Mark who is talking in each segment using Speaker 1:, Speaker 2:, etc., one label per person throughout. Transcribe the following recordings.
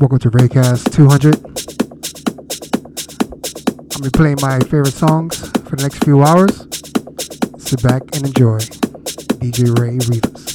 Speaker 1: Welcome to ReyCast 200. I'm gonna be playing my favorite songs for the next few hours. Sit back and enjoy. DJ Rey Rivas.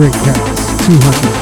Speaker 1: ReyCast 200.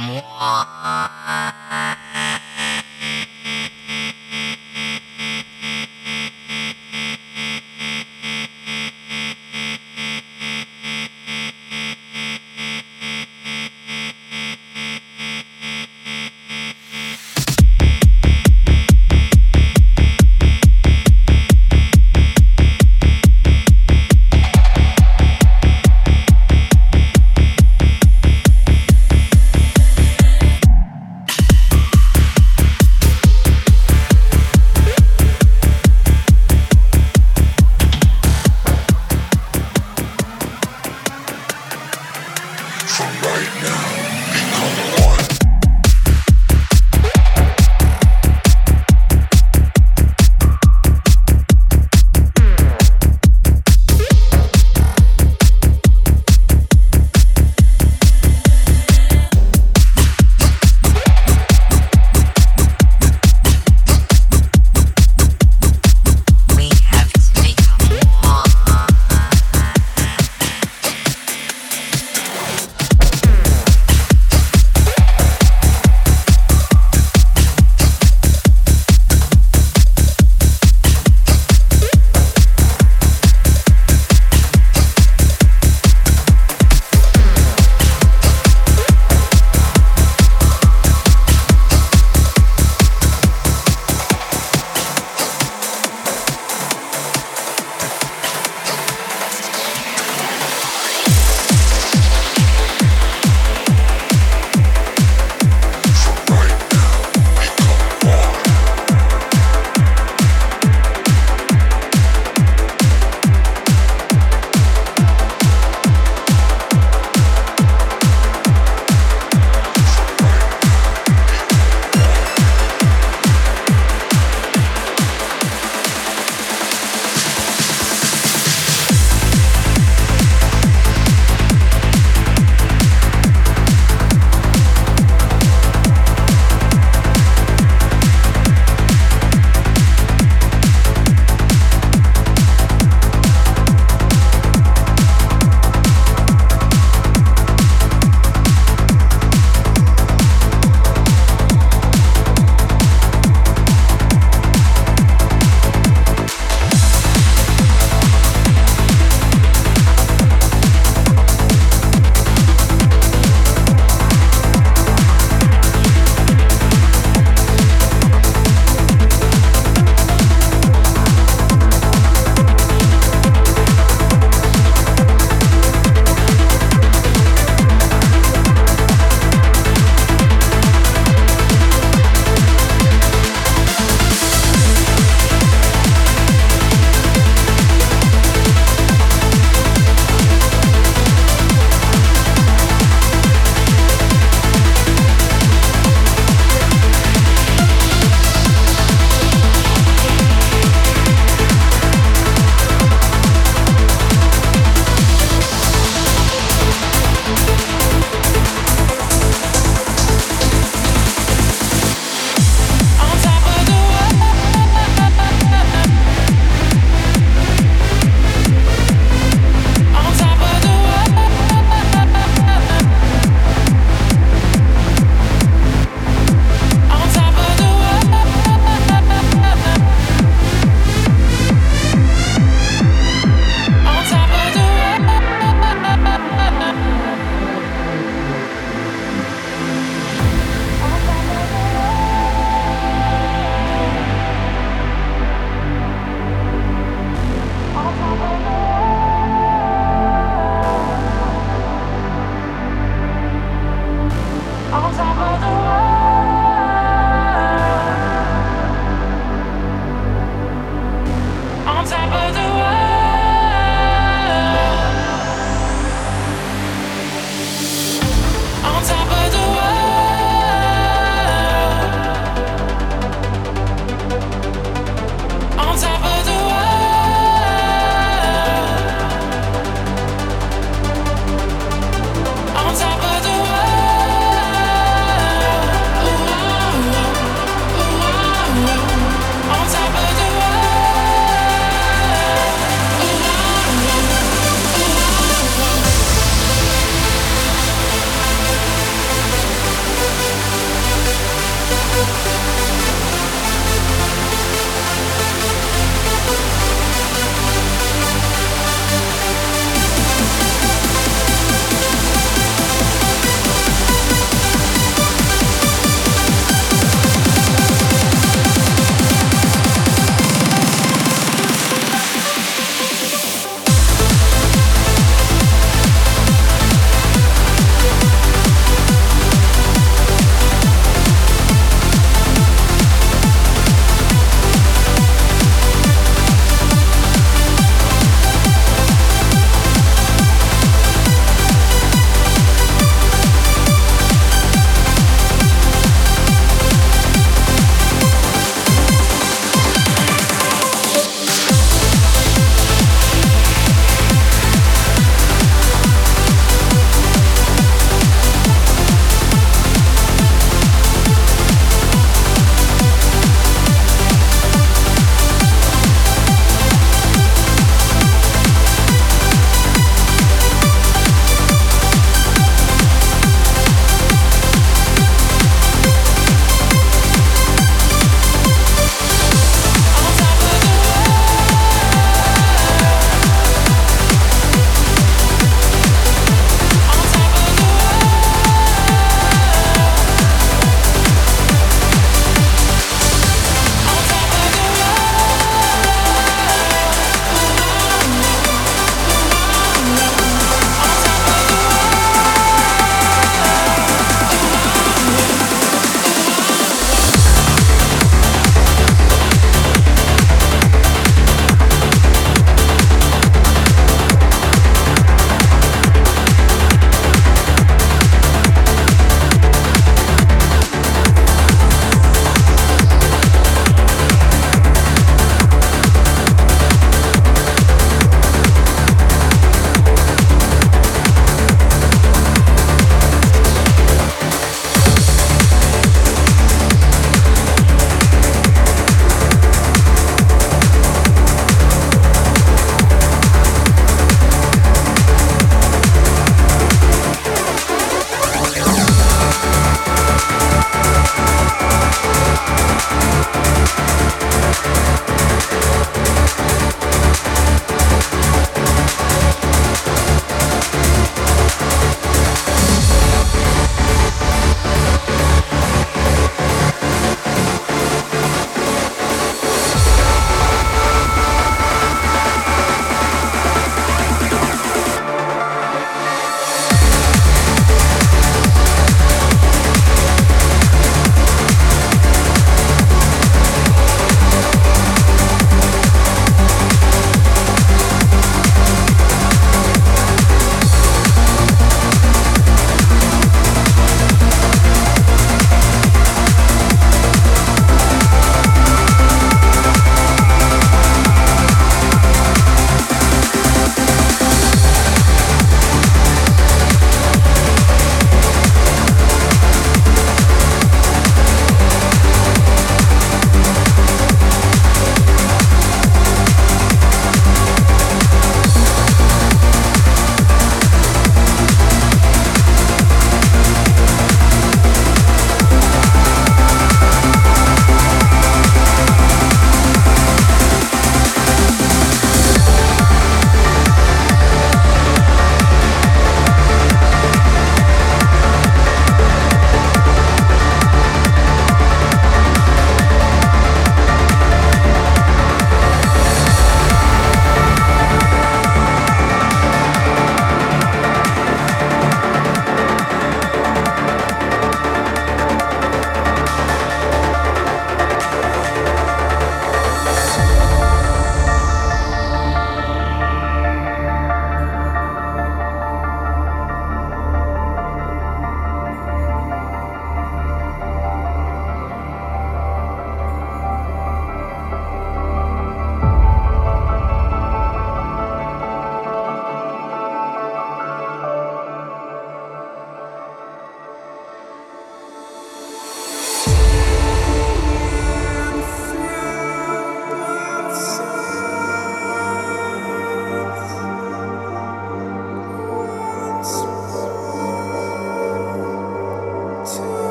Speaker 2: To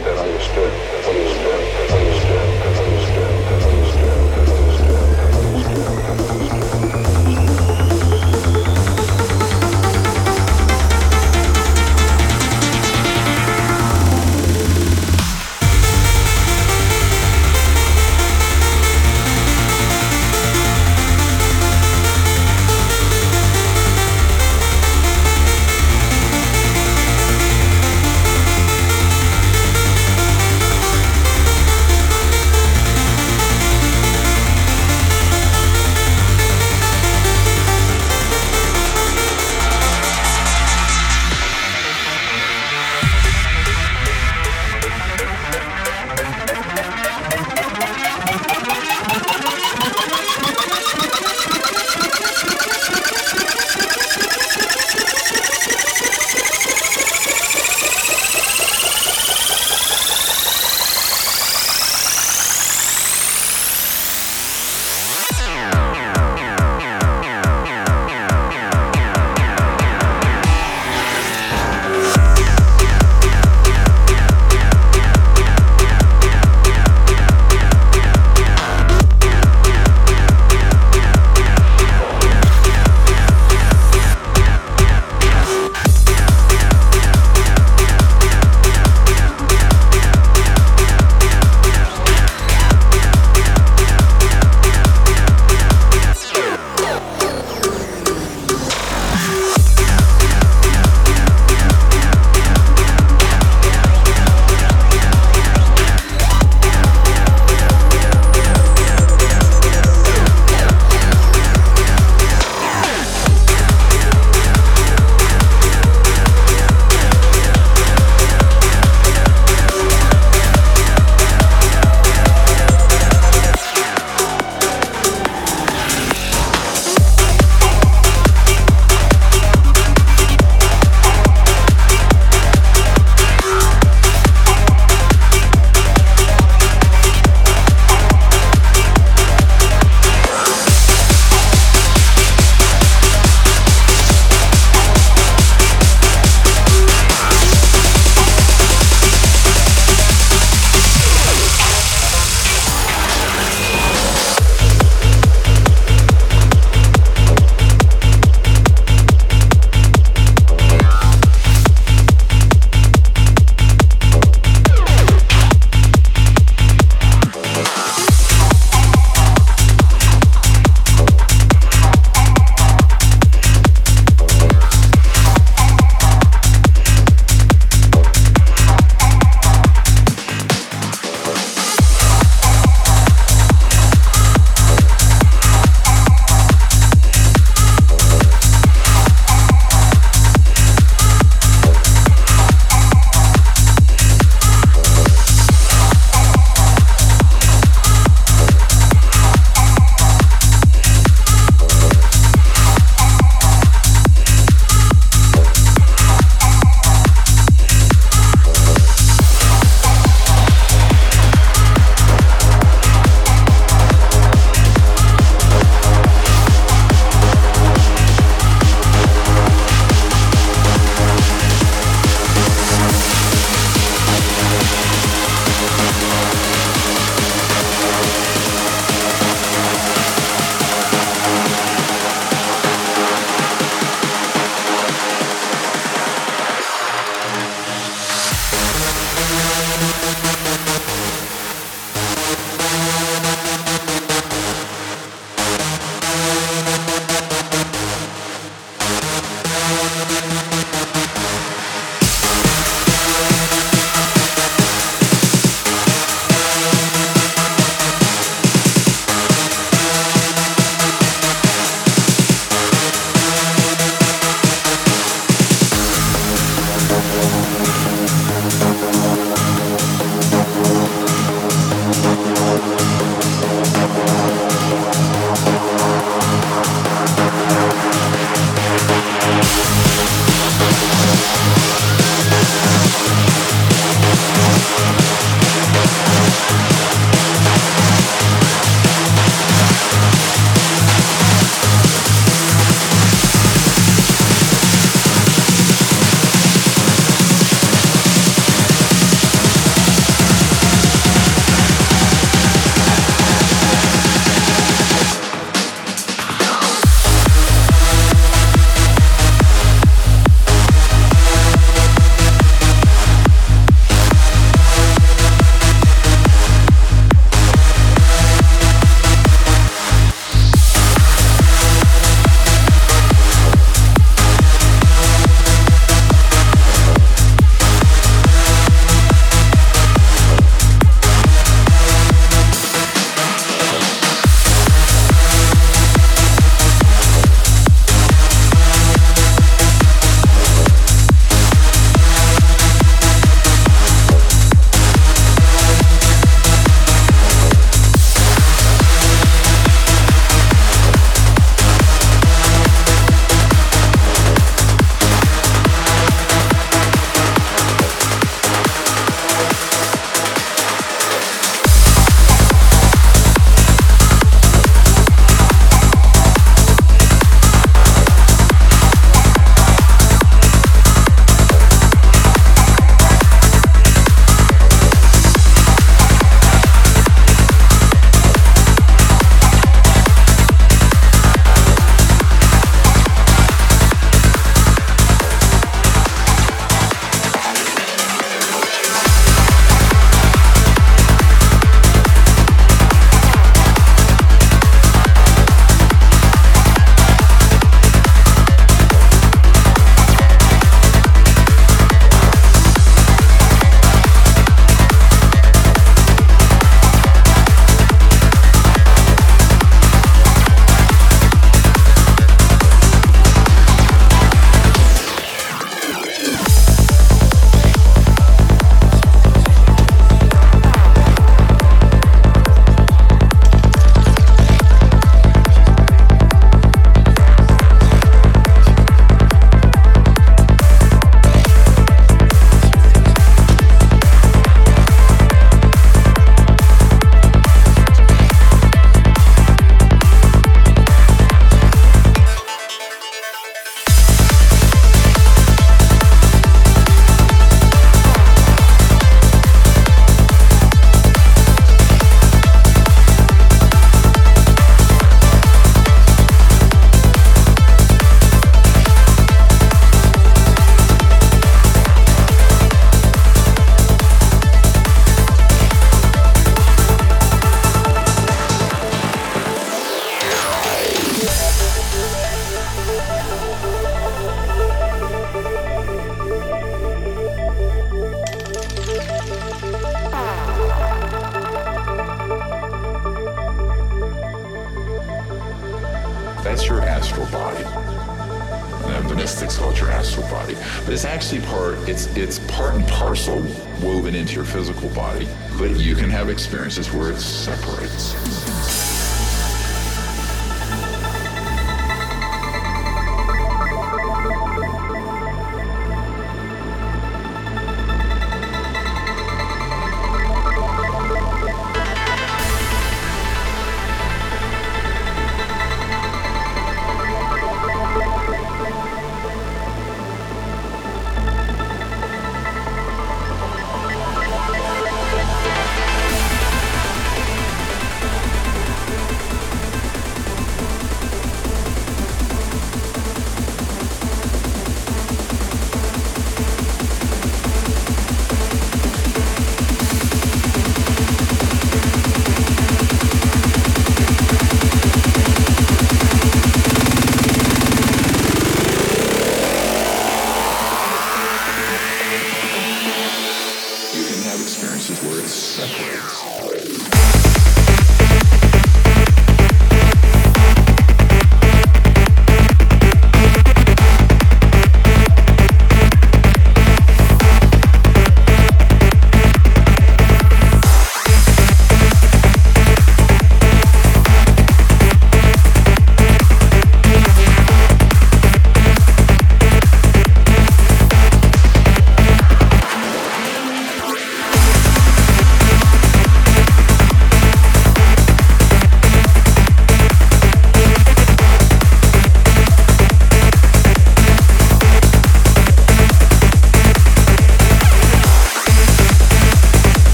Speaker 2: that understood
Speaker 3: what he was
Speaker 4: doing, what he was doing.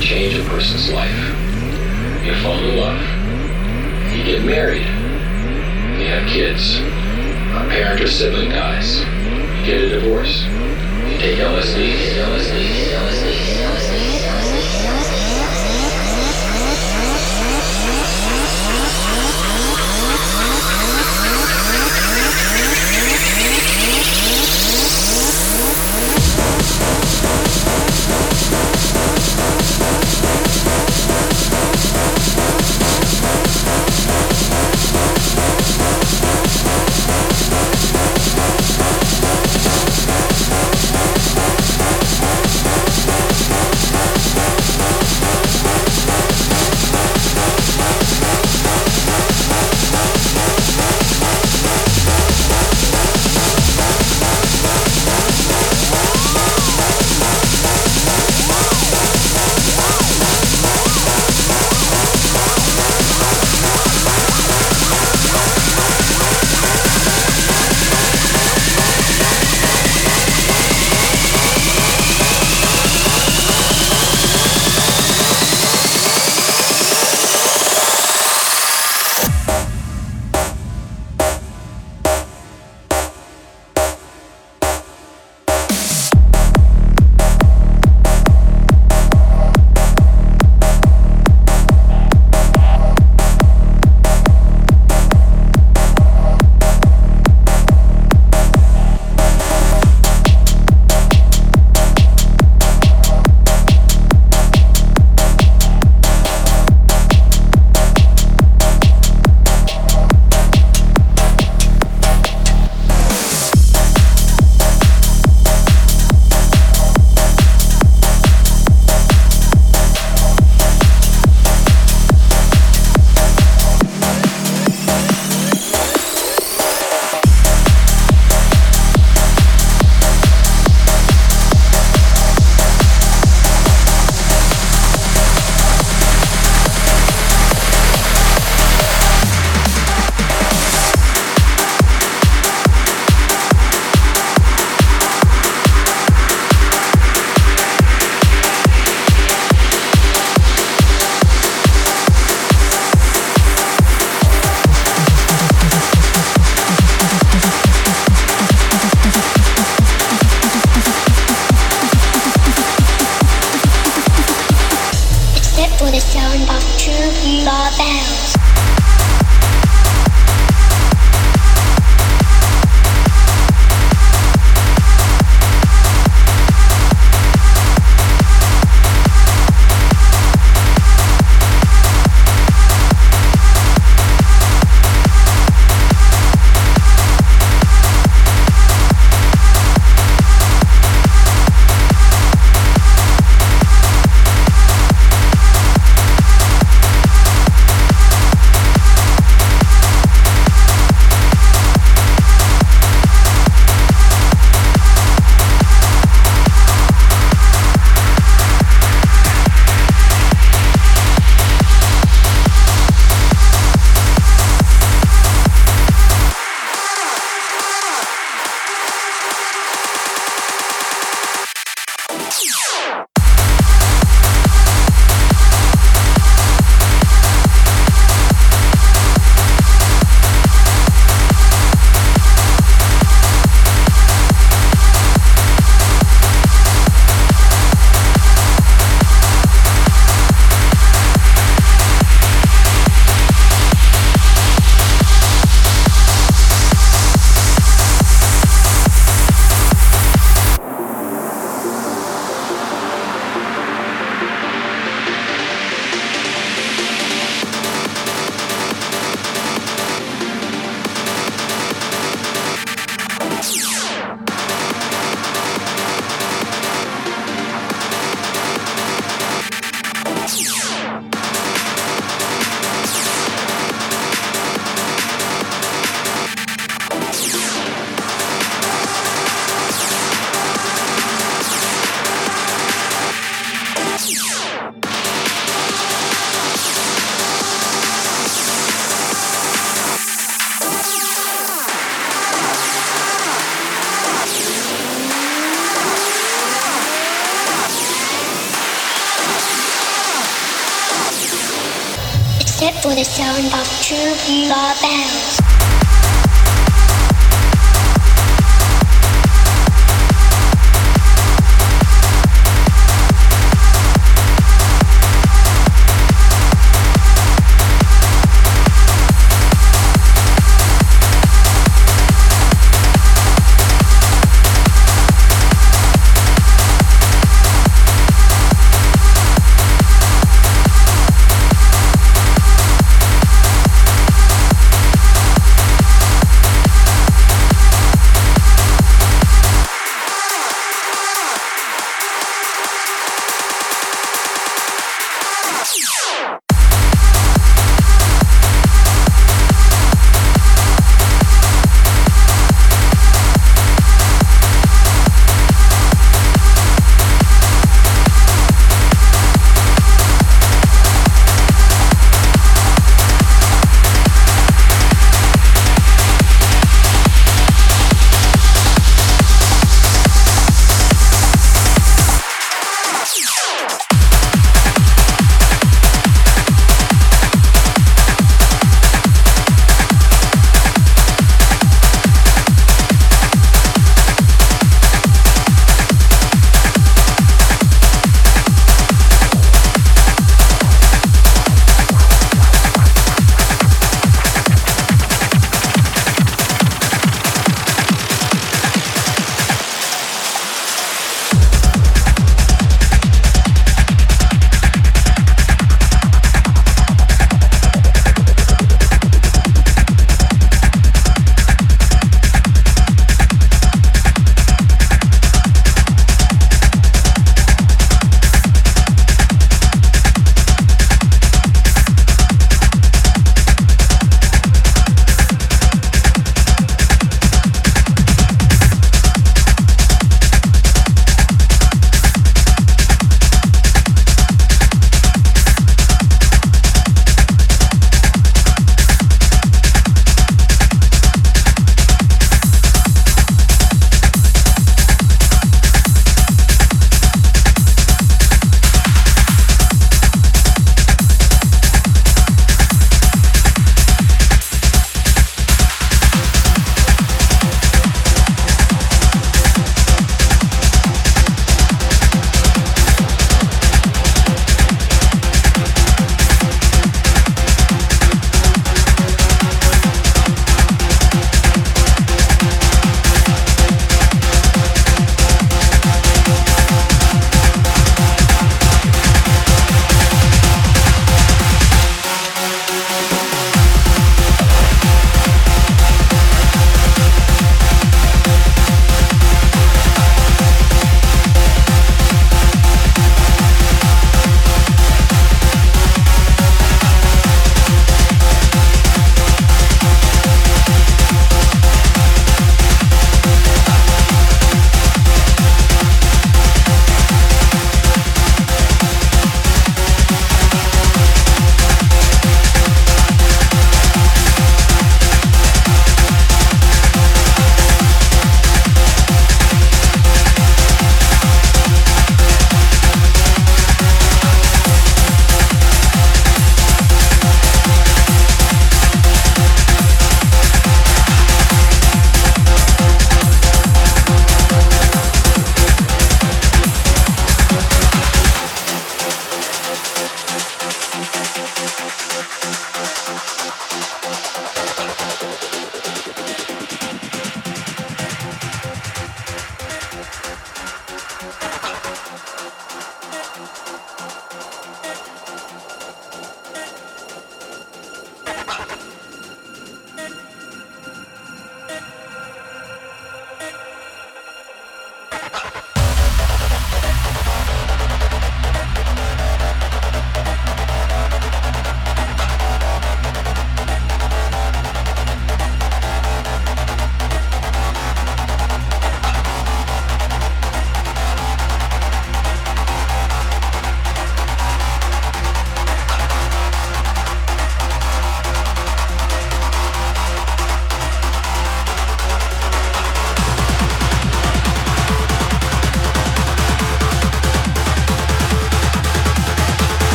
Speaker 4: Change a person's life.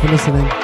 Speaker 1: felicidades.